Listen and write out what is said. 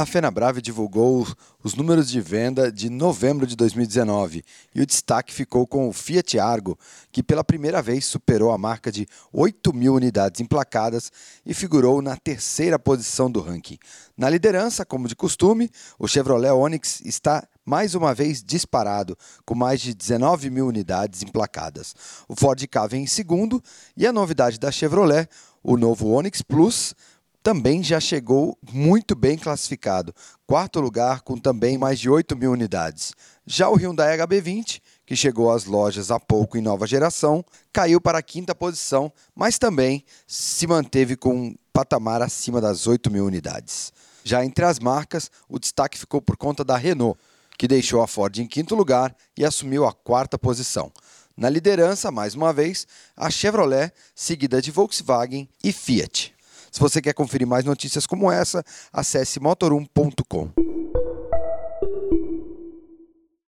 A Fenabrave divulgou os números de venda de novembro de 2019 e o destaque ficou com o Fiat Argo, que pela primeira vez superou a marca de 8 mil unidades emplacadas e figurou na terceira posição do ranking. Na liderança, como de costume, o Chevrolet Onix está mais uma vez disparado, com mais de 19 mil unidades emplacadas. O Ford Ka vem em segundo e a novidade da Chevrolet, o novo Onix Plus, também já chegou muito bem classificado, quarto lugar com também mais de 8 mil unidades. Já o Hyundai HB20, que chegou às lojas há pouco em nova geração, caiu para a quinta posição, mas também se manteve com um patamar acima das 8 mil unidades. Já entre as marcas, o destaque ficou por conta da Renault, que deixou a Ford em quinto lugar e assumiu a quarta posição. Na liderança, mais uma vez, a Chevrolet, seguida de Volkswagen e Fiat. Se você quer conferir mais notícias como essa, acesse motor1.com.